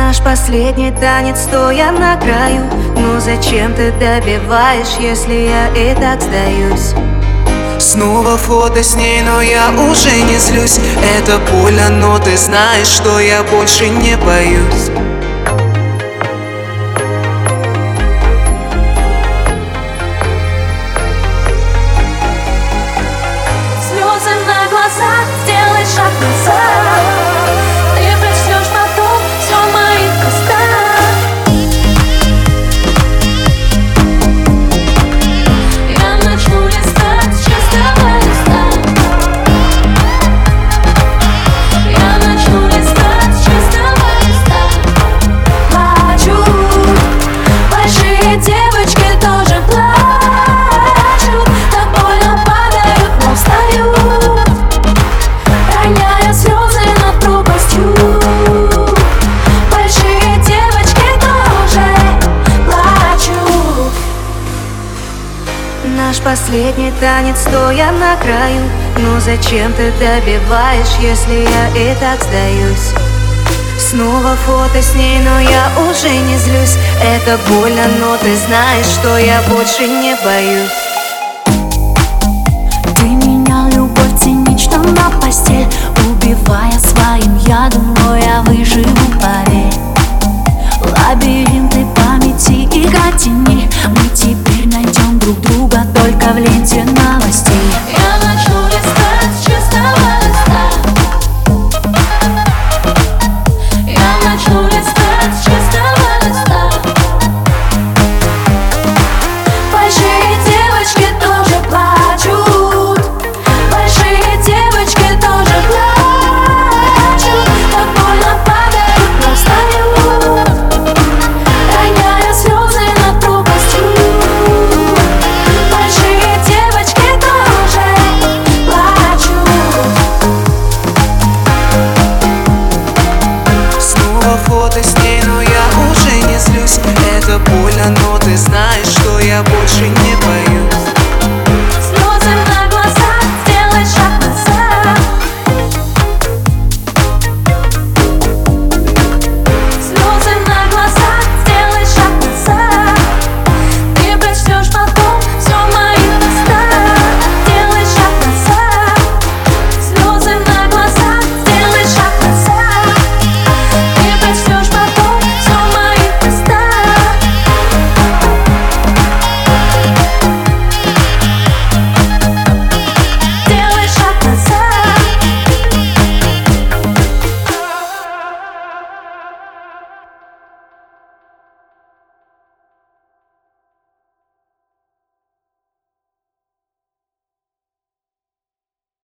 Наш последний танец, стоя на краю. Ну зачем ты добиваешь, если я и так сдаюсь? Снова фото с ней, но я уже не злюсь. Это больно, но ты знаешь, что я больше не боюсь Наш последний танец, стоя на краю. Ну зачем ты добиваешь, если я и так сдаюсь? Снова фото с ней, но я уже не злюсь. Это больно, но ты знаешь, что я больше не боюсь Это больно, но ты знаешь